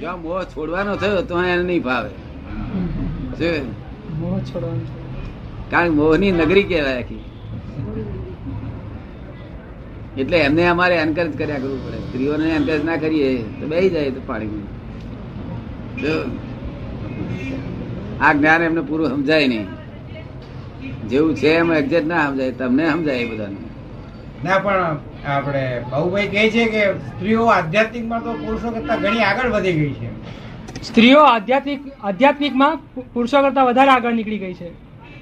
જો મોહ છોડવાનો થયો તો એને નહીં ભાવે કારણ મોહ મોહની નગરી કહેવાય આખી. એટલે એમને અમારે એન્કરેજ કર્યા કરવું પડે. સ્ત્રીઓને એન્કરેજ ના કરીએ તો બે જાય તો પાણીમાં. જો આ જ્ઞાન એમને પૂરું સમજાય નહીં. જેવું છે એમ એક્ઝેક્ટ ના સમજાય. તમને સમજાય એ બધાને. ના પણ આપણે બાહુભાઈ કહે છે કે સ્ત્રીઓ આધ્યાત્મિકમાં તો પુરુષો કરતા ઘણી આગળ વધી ગઈ છે. સ્ત્રીઓ આધ્યાત્મિક આધ્યાત્મિકમાં પુરુષો કરતા વધારે આગળ નીકળી ગઈ છે.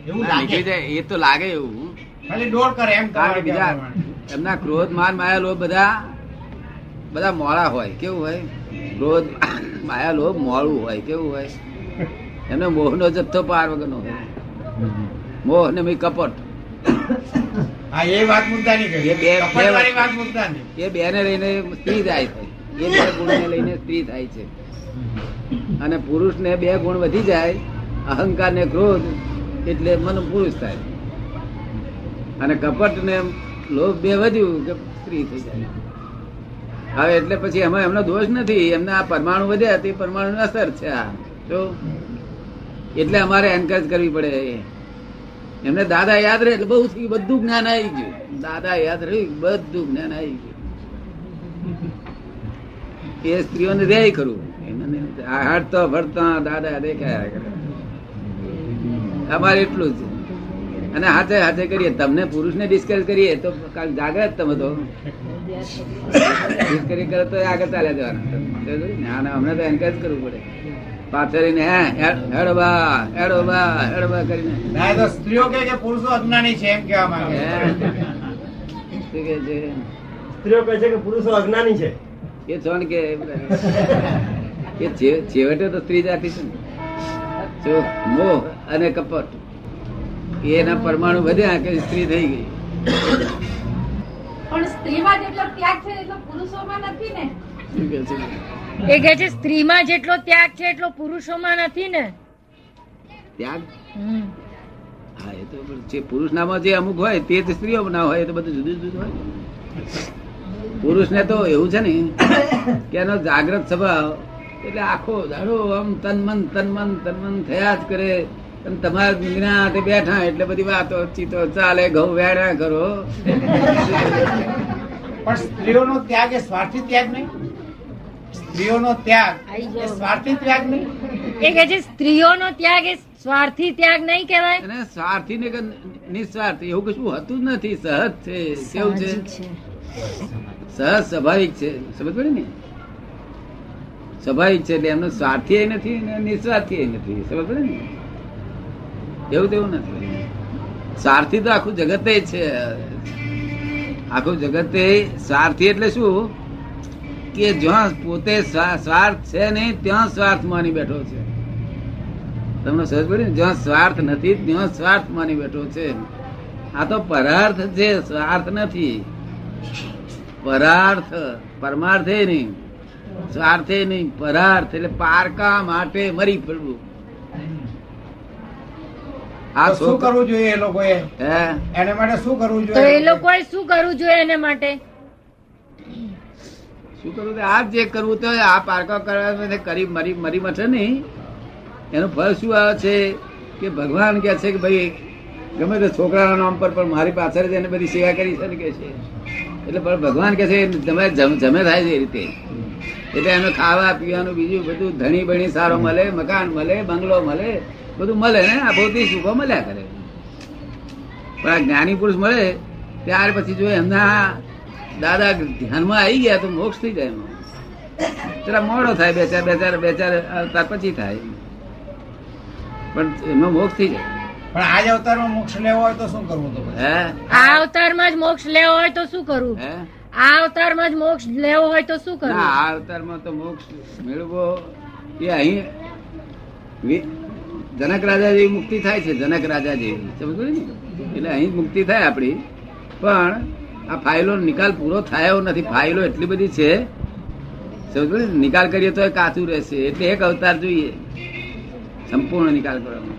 એવું લાગે? છે એ તો લાગે એવું. ખાલી દોડ કરે એમ કારણ કે બીજા એમના ક્રોધ માન માયા લોભ બધા બધા મોડા હોય. કેવું હોય? ક્રોધ માયા લોભ મોળું હોય. કેવું હોય? એમને મોહનો જથ્થો પાર વગરનો હોય. મોહ ને કપટ. હા એ વાત બે- કપટવાળી વાત મુદ્દાની. એ બેને લઈને સ્ત્રી જાય છે. એ બે ગુણને લઈને સ્ત્રી થાય છે. અને પુરુષને બે ગુણ વધી જાય અહંકાર ને ક્રોધ એટલે મન પુરુષ થાય. અને કપટ ને લોભ બે વધ્યું કે સ્ત્રી થઈ જાય. હવે એટલે પછી એમાં એમનો દોષ નથી. એમને આ પરમાણુ વધ્યા તે પરમાણુ અસર છે આ. જો એટલે અમારે એન્કરેજ કરવી પડે એમને દાદા યાદ રહે એટલે બહુ બધું જ્ઞાન આવી ગયું. દાદા યાદ રહ્યું બધું જ્ઞાન આવી ગયું. એ સ્ત્રીઓને રે ખરું. આ ફરતા દાદા દેખાયા કરે. અમારે એટલું જ. અને હાથે હાથે કરીએ. તમને પુરુષને ડિસ્કસ કરીએ તો કાલ જાગ્રત તમે તો. ડિસ્કસ કરે તો આગળ ચાલ્યા જવાના. ના ના તો એન્કરેજ કરવું પડે. પાછળને હે હેડ- હેડો બા હેડો બા હેડો બા કરીને. સ્ત્રીઓ કે પુરુષો અજ્ઞાની છે એમ કહેવા માંગે હે? શું કહે છે? સ્ત્રીઓ કહે છે કે પુરુષો અજ્ઞાની છે. એ છોડ કે એ છેવટે તો સ્ત્રી જાતિ છે જો મોહ અને કપટ એના પરમાણુ વધ્યા કે સ્ત્રી થઈ ગઈ? પણ સ્ત્રીમાં જેટલો ત્યાગ છે એટલો પુરુષોમાં નથી ને. શું કહે છે? એ કે છે સ્ત્રીમાં જેટલો ત્યાગ છે એટલો પુરુષોમાં નથી ને. ત્યાગ? હા એ તો જે પુરુષનામાં જે અમુક હોય તે જ સ્ત્રીઓ ના હોય એ તો બધું જુદું જુદું હોય. પુરુષ ને તો એવું છે ને કે એનો જાગ્રત સ્વભાવ એટલે આખો દાડો આમ તન મન તન મન તન મન થયા જ કરે. અને તમારા જ્ઞાન બેઠા એટલે બધી વાતો ચીતો ચાલે ઘઉં વેડા કરો. પણ સ્ત્રીઓનો ત્યાગ એ સ્વાર્થી ત્યાગ નહીં. સ્ત્રીઓનો ત્યાગ. એ. સ્વાર્થી ત્યાગ નહીં. એ કે છે સ્ત્રીઓનો ત્યાગ એ સ્વાર્થી ત્યાગ નહીં કહેવાય? અને સ્વાર્થી ને નિસ્વાર્થ એવું કશું હતું જ નથી. સહજ છે. કેવું છે? સહજ સ્વાભાવિક છે. સમજ પડે ને? સ્વાભાવિક છે એટલે એમનો સ્વાર્થી નથી ને નિસ્વાર્થી નથી. સમજ પડે ને? એવું તેવું નથી. સ્વાર્થી તો આખું જગતે છે. આખું જગતે સ્વાર્થી એટલે શું? કે જ્યાં પોતે સ્વા- સ્વાર્થ છે નહીં ત્યાં સ્વાર્થ માની બેઠો છે. તમને સમજ પડી જ્યાં સ્વાર્થ નથી ત્યાં સ્વાર્થ માની બેઠો છે. આ તો પરાર્થ છે સ્વાર્થ નથી. પરાર્થ પરમાર્થે નહીં. સ્વાર્થે નહીં પરાર્થ એટલે પારકા માટે મરી પડવું આ શું કરવું જોઈએ એ લોકોએ? હે? એને માટે શું કરવું તો એ લોકોએ શું કરવું જોઈએ એને માટે? શું કરવું તે આ જે કરવું તો આ પારકા કરવા કરી મરી મરી મઠે નહીં. એનું ફળ શું આવે છે કે ભગવાન કે છે કે ભાઈ, ગમે તે છોકરાના નામ પર, પણ મારી પાછળ એને બધી સેવા કરી છે ને કે છે. એટલે પણ ભગવાન કે છે, તમે જમે થાય છે એ રીતે. એટલે એનું ખાવા, પીવાનું, બીજું બધું ધણી બણી સારો મળે, મકાન મળે, બંગલો મળે, બધું મળે ને આ ભૌતિક સુખો મળ્યા કરે. પણ આ જ્ઞાની પુરુષ મળે, ત્યાર પછી જો એમના દાદા ધ્યાનમાં આવી ગયા તો મોક્ષ થઈ જાય એમાં. જરા મોડો થાય બે ચાર બે ચાર બે ચાર અવતાર પછી થાય. પણ એમાં મોક્ષ થઈ જાય. પણ આજ અવતારમાં મોક્ષ લેવો હોય તો શું કરવું તો હે? આ અવતારમાં જ મોક્ષ લેવો હોય તો શું કરવું? હે? આ અવતારમાં જ મોક્ષ લેવો હોય તો શું ના કરવું આ અવતારમાં તો મોક્ષ મેળવો એ અહીં જનક રાજા જેવી મુક્તિ થાય છે જનક રાજા જેવી. સમજ ને? એટલે અહીં મુક્તિ થાય આપણી. પણ આ ફાઇલો નિકાલ પૂરો થયો નથી. ફાઇલો એટલી બધી છે. નિકાલ કરીએ તો એ કાચું રહેશે. એટલે એક અવતાર જોઈએ. સંપૂર્ણ નિકાલ કરવાનો.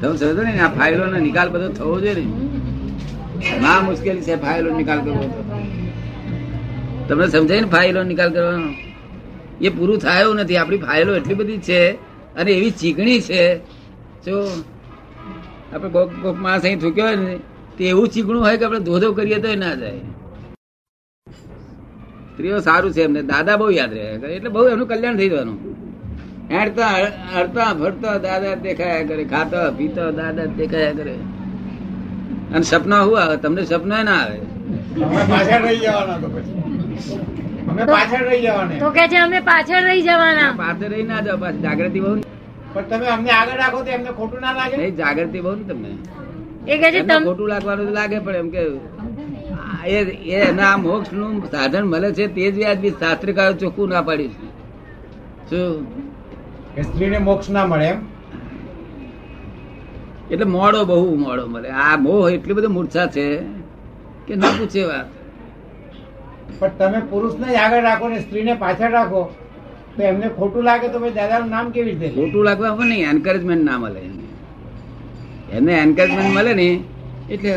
તમે સમજો ને, આ ફાઇલો નો નિકાલ બધો થવો જોઈએ ને. ના મુશ્કેલી છે ફાઇલો નિકાલ કરવો તમને સમજાય ને ફાઇલો નિકાલ કરવાનો? એ પૂરું થાય નથી. આપણી ફાઇલો એટલી બધી છે અને એવી ચીકણી છે. જો, આપણે કોક કોક માણસ અહીં થૂક્યો હોય ને તે એવું ચીકણું હોય કે આપણે ધોધો કરીએ તો ના જાય. સ્ત્રીઓ સારું છે એમને દાદા બહુ યાદ રહે. એટલે બહુ એમનું કલ્યાણ થઈ જવાનું. હેડતા હડતા ફરતા દાદા દેખાયા કરે ખાતા પીતા દાદા દેખાયા કરે. અને સપના શું આવે? તમને સપના ના આવે. પાછળ રહી જવાના તો પછી. અમે પાછળ રહી જવાના. તો કે છે અમે પાછળ રહી જવાના. પાસે રહી ના જાઓ પાછી જાગૃતિ બહુ ને. પણ તમે અમને આગળ રાખો તો એમને ખોટું ના લાગે? જાગૃતિ બહુ ને તમને. એ કે છે ખોટું લાગવાનું લાગે પણ એમ કે એ એ એના મોક્ષનું સાધન મળે છે તે જ વ્યાજબી શાસ્ત્રકારો ચોખ્ખું ના પાડ્યું છે શું? સ્ત્રીને મોક્ષ ના મળે એમ? એટલે મોડો બહુ મોડો મળે. આ મોહ એટલી બધી મૂર્છા છે કે ના પૂછે વાત. પણ તમે પુરુષને જ આગળ રાખો ને સ્ત્રીને પાછળ રાખો તો એમને ખોટું લાગે તો ભાઈ દાદાનું નામ કેવી રીતે ખોટું લાગવા પણ નહીં એન્કરેજમેન્ટ ના મળે એમને. એમને એન્કરેજમેન્ટ મળે ને, એટલે.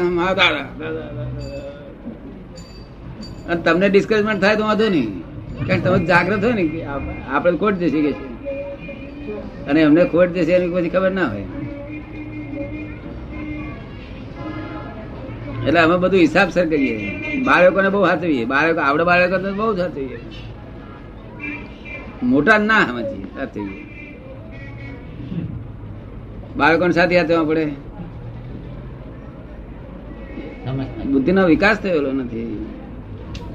અને તમને ડિસ્કરેજમેન્ટ થાય તો વાંધો નહીં. કારણ તમે જાગ્રત હોય ને કે આપણે ખોટ જશે કે છે. અને એમને ખોટ જશે એની પછી ખબર ના હોય. એટલે અમે બધું હિસાબ સર કરીએ. બાળકોને બહુ હાથવીએ. બાળકો, આવડે બાળકો બહુ હાથવીએ. મોટા ના સમજીએ હાથવીએ. બાળકોને સાથે હાથવા પડે. બુદ્ધિનો વિકાસ થયેલો નથી.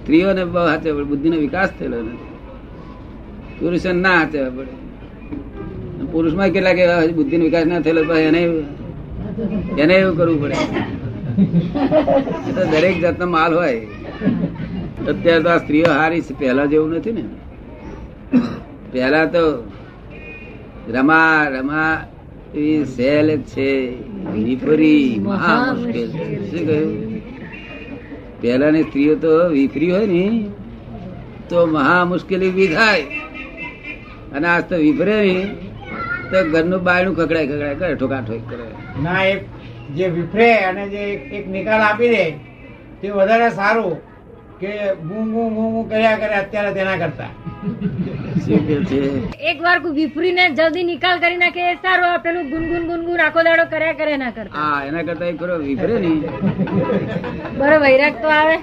સ્ત્રીઓને બહુ હાથે પડે બુદ્ધિનો વિકાસ થયેલો નથી. પુરુષો ના હાથે પડે. પુરુષમાં કેટલાક એવા બુદ્ધિનો વિકાસ ના થયેલો એને એને એવું કરવું પડે. તો દરેક જાતનો માલ હોય. અત્યારે તો આ સ્ત્રીઓ હારી છે પહેલા જેવું નથી ને. પહેલા તો રમા રમા એવી સહેલ છે. વિપરી મહા મુશ્કેલ શું કહ્યું? પહેલાની સ્ત્રીઓ તો વિપરી હોય ને, તો મહા મુશ્કેલી ઊભી થાય. અને આજ તો વિપરે નહીં તો ઘરનું બાયણું ખકડાય ખકડાય કરે ઠોકા ઠોક કરે. ના, એક જે વિપરે અને જે એક- નિકાલ આપી દે, તે વધારે સારું કે બૂમ બૂમ ગું કર્યા કરે, અત્યારે તેના કરતા. શું કે છે એક વાર વિફરીને જલ્દી નિકાલ કરી નાખે એ સારું આ પેલું ગુનગુન ગુનગુન આખો દાડો કર્યા કરે ના કરતા. હા એના કરતા એક ખરો વિપરે નહીં. બરો વૈરાગ તો આવે.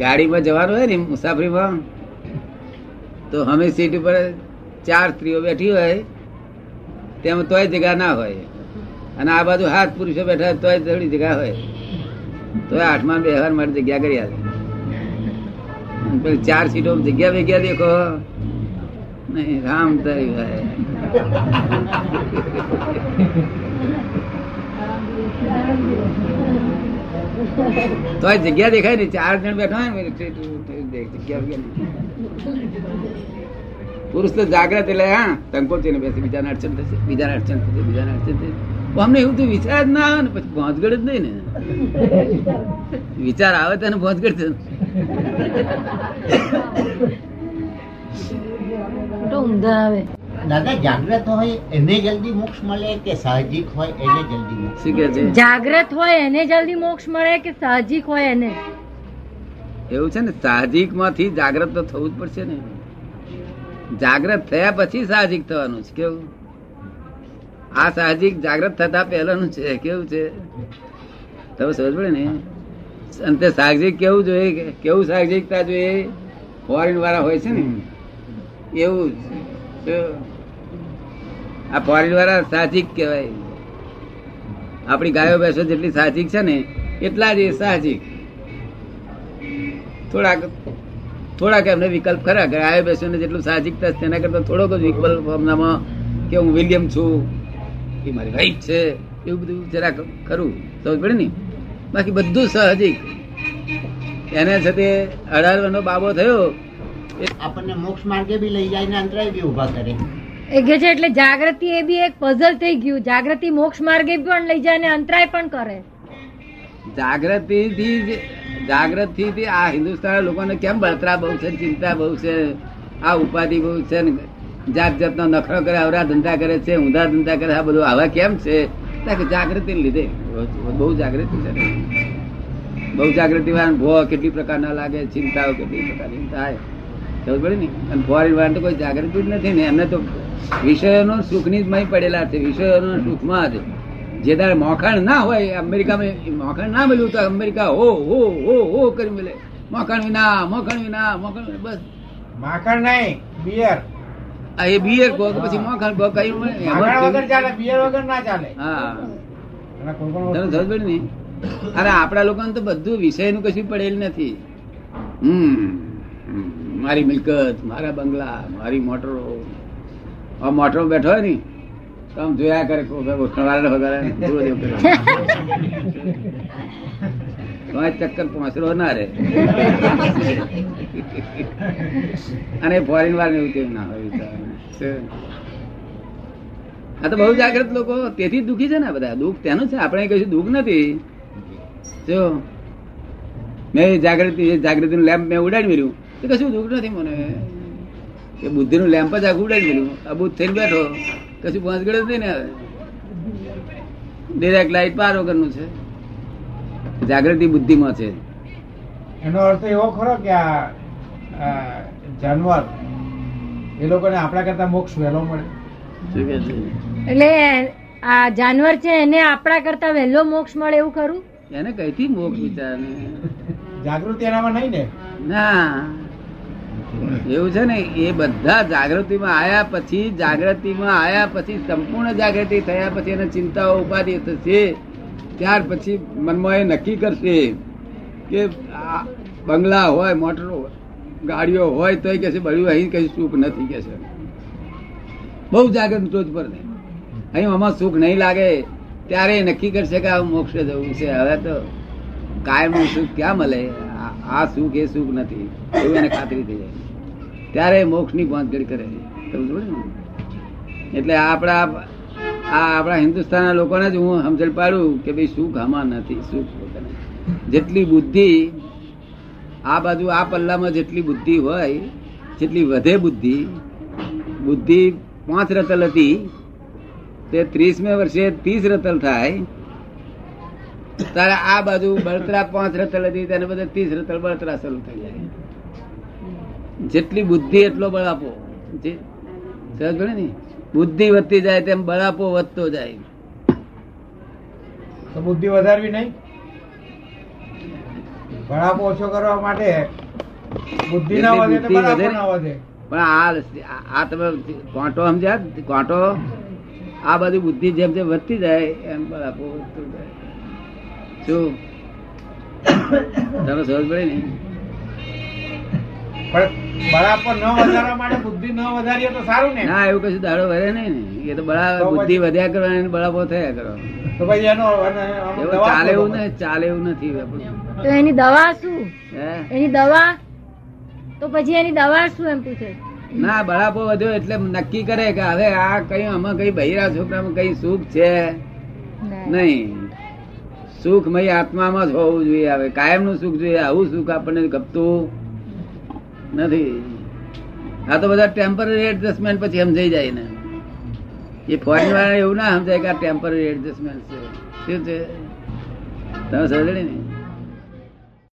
ગાડીમાં જવાનું હોય ને મુસાફરીમાં તો અમે સીટ ઉપર ચાર સ્ત્રીઓ બેઠી હોય તેમાં તોય જગ્યા ના હોય. અને આ બાજુ હાથ પુરુષો બેઠા હોય તોય થોડી જગ્યા હોય. તોય આઠમા વ્યવહાર માટે જગ્યા કરી આવે ચાર સીટો જગ્યા ભેગ્યા દેખો નહીં રામ તારી ભાઈ. તોય જગ્યા દેખાય ને ચાર જણ બેઠા હોય ને તે- તે- તે- તે જગ્યા નહીં. પુરુષ તો જાગ્રત એટલે હા સંકોચી ને બેસે બીજાને અડચણ થશે બીજાને અડચણ થશે બીજાને અડચણ થશે. અમને એવું તો વિચાર જ ના આવે ને પછી પહોંચગડ જ નહીં ને. વિચાર આવે તો એને પહોંચગડ થશે તો ઊંધા આવે. દાદા જાગ્રત હોય એને જલ્દી મોક્ષ મળે કે સાહજિક હોય એને જલ્દી મોક્ષ છે? જાગ્રત હોય એને જલ્દી મોક્ષ મળે કે સાહજિક હોય એને? એવું છે ને સાહજિકમાંથી જાગ્રત તો થવું જ પડશે ને. જાગ્રત થયા પછી સાહજિક થવાનું છે કેવું? આ સાહજિક જાગ્રત થતા પહેલાનું છે કેવું છે? તમે સમજ પડે ને? અંતે સાહજિક કેવું જોઈએ કે- કેવું સાહજિકતા જોઈએ? ફોરેન વાળા હોય છે ને? એવું. આ ફોરેન વાળા સાહજિક કહેવાય. આપણી ગાયો ભેંસો જેટલી સાહજિક છે ને એટલા જ એ સાહજિક. થોડાક થોડાક એમને વિકલ્પ ખરા કે આયો બેસીને જેટલું સાહજિકતા તેના કરતા થોડોક જ વિકલ્પ હમણાંમાં કે હું વિલિયમ છું એ મારી વાઈફ છે એવું બધું જરાક ખરું. સમજ પડે ને? બાકી બધું સાહજિક. એને છે તે અઢાર બાબો થયો. આપણને મોક્ષ માર્ગે બી લઈ જાય ને અંતરાય બી ઊભા કરે. એ કે છે એટલે જાગૃતિ એ બી એક પઝલ થઈ ગયું. જાગૃતિ મોક્ષ માર્ગે પણ લઈ જાય ને અંતરાય પણ કરે. જાગૃતિ થી જાગૃતિ થી આ હિન્દુસ્તાન લોકોને કેમ બળતરા બહુ છે, ચિંતા બહુ છે, આ ઉપાધિ બહુ છે, ને જાત જાતનો નખરો કરે અવરા ધંધા કરે છે ઊંધા ધંધા કરે, આ બધું આવા કેમ છે? જાગૃતિ લીધે. બહુ જાગૃતિ છે બહુ જાગૃતિ વાળા ભો કેટલી પ્રકારના લાગે, ચિંતાઓ કેટલી પ્રકારની થાય. ખબર પડે ને? અને ફોરેન વાળા તો કોઈ જાગૃતિ જ નથી ને. એમને તો વિષયોનો સુખની જ મય પડેલા છે. વિષયોનો સુખમાં જ. જે તારે મોખાણ ના હોય અમેરિકામાં મોખાણ ના મળ્યું તો અમેરિકા હો હો હો હો કરી મળે. મોખાણ વિના મોખાણ વિના મોખાણ બસ. માખણ નહીં બિયર આ એ બિયર કહો પછી મોખાણ કો કઈ માખણ વગર ચાલે બિયર વગર ના ચાલે. હા. તને સમજ પડી અરે આપણા લોકોને તો બધું વિષયનું કશું પડેલ નથી. હમ. મારી મિલકત મારા બંગલા મારી મોટરો. આ મોટરો બેઠો હોય ને આમ જોયા કરે ઉઠવાળા વગેરે ચક્કર પહોંચરો ના રે અને ફોરેન વાર એવું કેમ ના હોય આ તો બહુ જાગૃત લોકો, તેથી દુખી છે ને બધા. દુઃખ તેનું છે. આપણે કશું દુઃખ નથી. જો મેં જાગૃતિ જાગૃતિનું લેમ્પ મેં ઉડાડી મેળ્યું. તો કશું દુઃખ નથી મને. એ બુદ્ધિનું લેમ્પ જ આખું ઉડાડી મેળ્યું. આ બુદ્ધ થઈને બેઠો. કશું ગયો જ નહીં ને હવે. ડિરેક્ટ લાઈટ પાર વગરનું છે. જાગૃતિ બુદ્ધિમાં છે. એનો અર્થ એવો ખરો કે આ આ જાનવર એ લોકોને આપણા કરતા મોક્ષ વહેલો મળે. છે? એટલે આ જાનવર છે એને આપણા કરતા વહેલો મોક્ષ મળે એવું ખરું? એને કઈથી મોક્ષ વિચારને? જાગૃતિ એનામાં નહીં ને? ના. એવું છે ને, એ બધા જાગૃતિમાં આયા પછી, જાગૃતિમાં આયા પછી, સંપૂર્ણ જાગૃતિ થયા પછી એને ચિંતાઓ ઉપાધિ થશે. ત્યાર પછી મનમાં એ નક્કી કરશે કે બંગલા હોય, મોટરો ગાડીઓ હોય, તોય કે છે બધું અહીં કઈ સુખ નથી કે છે બહુ જાગૃત ટોચ પર નહીં અહીં આમાં સુખ નહીં લાગે. ત્યારે એ નક્કી કરશે કે આ મોક્ષ જવું છે. હવે તો કાયમ સુખ ક્યાં મળે? આ સુખ, એ સુખ નથી. એવું એને ખાતરી થઈ જાય. ત્યારે મોક્ષની ગોંધગડ કરે એટલે આપણા આ આપણા હિન્દુસ્તાનના લોકોને જ હું સમજણ પાડું કે ભાઈ સુખ આમાં નથી સુખ જેટલી બુદ્ધિ આ બાજુ આ પલ્લામાં જેટલી બુદ્ધિ હોય, જેટલી વધે બુદ્ધિ બુદ્ધિ પાંચ રતલ હતી, તે ત્રીસમે વર્ષે ત્રીસ રતલ થાય તારે આ બાજુ બળતરા પાંચ રતલ હતી, તેને બધે ત્રીસ રતલ બળતરા શરૂ થઈ જાય. જેટલી બુદ્ધિ એટલો બળ આપો સમજ ને? બુદ્ધિ વધતી જાય તેમ બળ આપો વધતો જાય. બુદ્ધિ વધારવી નહીં? ભણાપો ઓછો કરવા માટે બુદ્ધિ ના વધે તો ભણાપો ના? વધે. પણ આ આ તમે કોટો સમજ્યા? કોટો આ બધી બુદ્ધિ જેમ જેમ વધતી જાય એમ બળાપો વધતો જાય. શું? તમે સમજ પડે ને? પણ ન વધારવા માટે બુદ્ધિ ન વધારીએ તો સારું ને. ના એવું કશું દાડો વધે નહીં ને. એ તો બળા બુદ્ધિ વધ્યા કરવાની બળાપો થયા કરો. તો એનો ચાલે એવું ને ચાલે એવું નથી તો એની દવા શું? એની દવા? તો પછી એની દવા શું એમ પૂછે? ના બળાપો વધ્યો એટલે નક્કી કરે કે હવે આ કઈ આમાં કઈ બહિરા છોકરામાં કઈ સુખ છે? નહીં. સુખમય આત્મામાં જ હોવું જોઈએ હવે. કાયમનું સુખ જોઈએ આવું સુખ આપણને ગપતું નથી. આ તો બધા ટેમ્પરરી એડજસ્ટમેન્ટ પછી સમજાઈ જાય ને. એ ફોરેન વાળા એવું ના સમજાય કે આ ટેમ્પરરી એડજસ્ટમેન્ટ છે. શું છે? તમે સમજણી ને